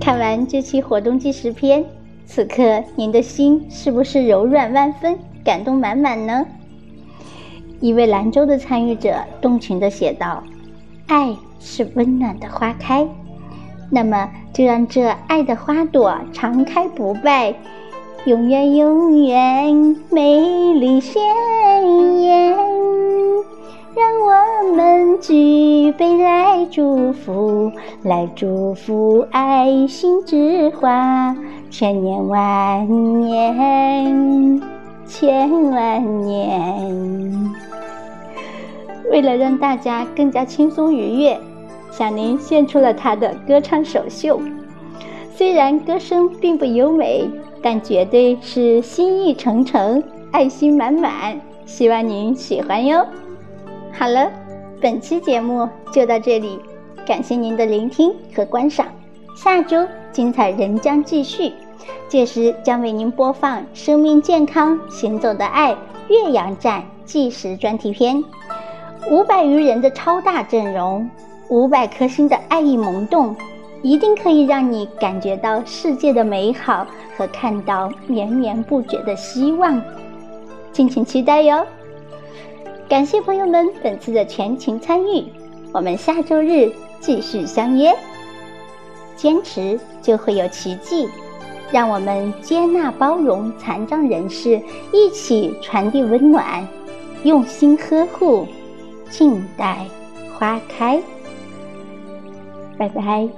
看完这期活动纪实片，此刻您的心是不是柔软万分、感动满满呢？一位兰州的参与者动情地写道：“爱是温暖的花开，那么就让这爱的花朵常开不败。”永远永远美丽鲜艳，让我们举杯来祝福，来祝福爱心之花，千年万年，千万年。为了让大家更加轻松愉悦，小宁献出了他的歌唱首秀。虽然歌声并不优美。但绝对是心意诚诚，爱心满满，希望您喜欢哟。好了，本期节目就到这里，感谢您的聆听和观赏。下周精彩仍将继续，届时将为您播放《生命健康行走的爱》岳阳站纪实专题片。五百余人的超大阵容，五百颗心的爱意萌动，一定可以让你感觉到世界的美好。和看到绵绵不绝的希望，敬请期待哟！感谢朋友们本次的全情参与，我们下周日继续相约。坚持就会有奇迹，让我们接纳包容残障人士，一起传递温暖，用心呵护，静待花开。拜拜。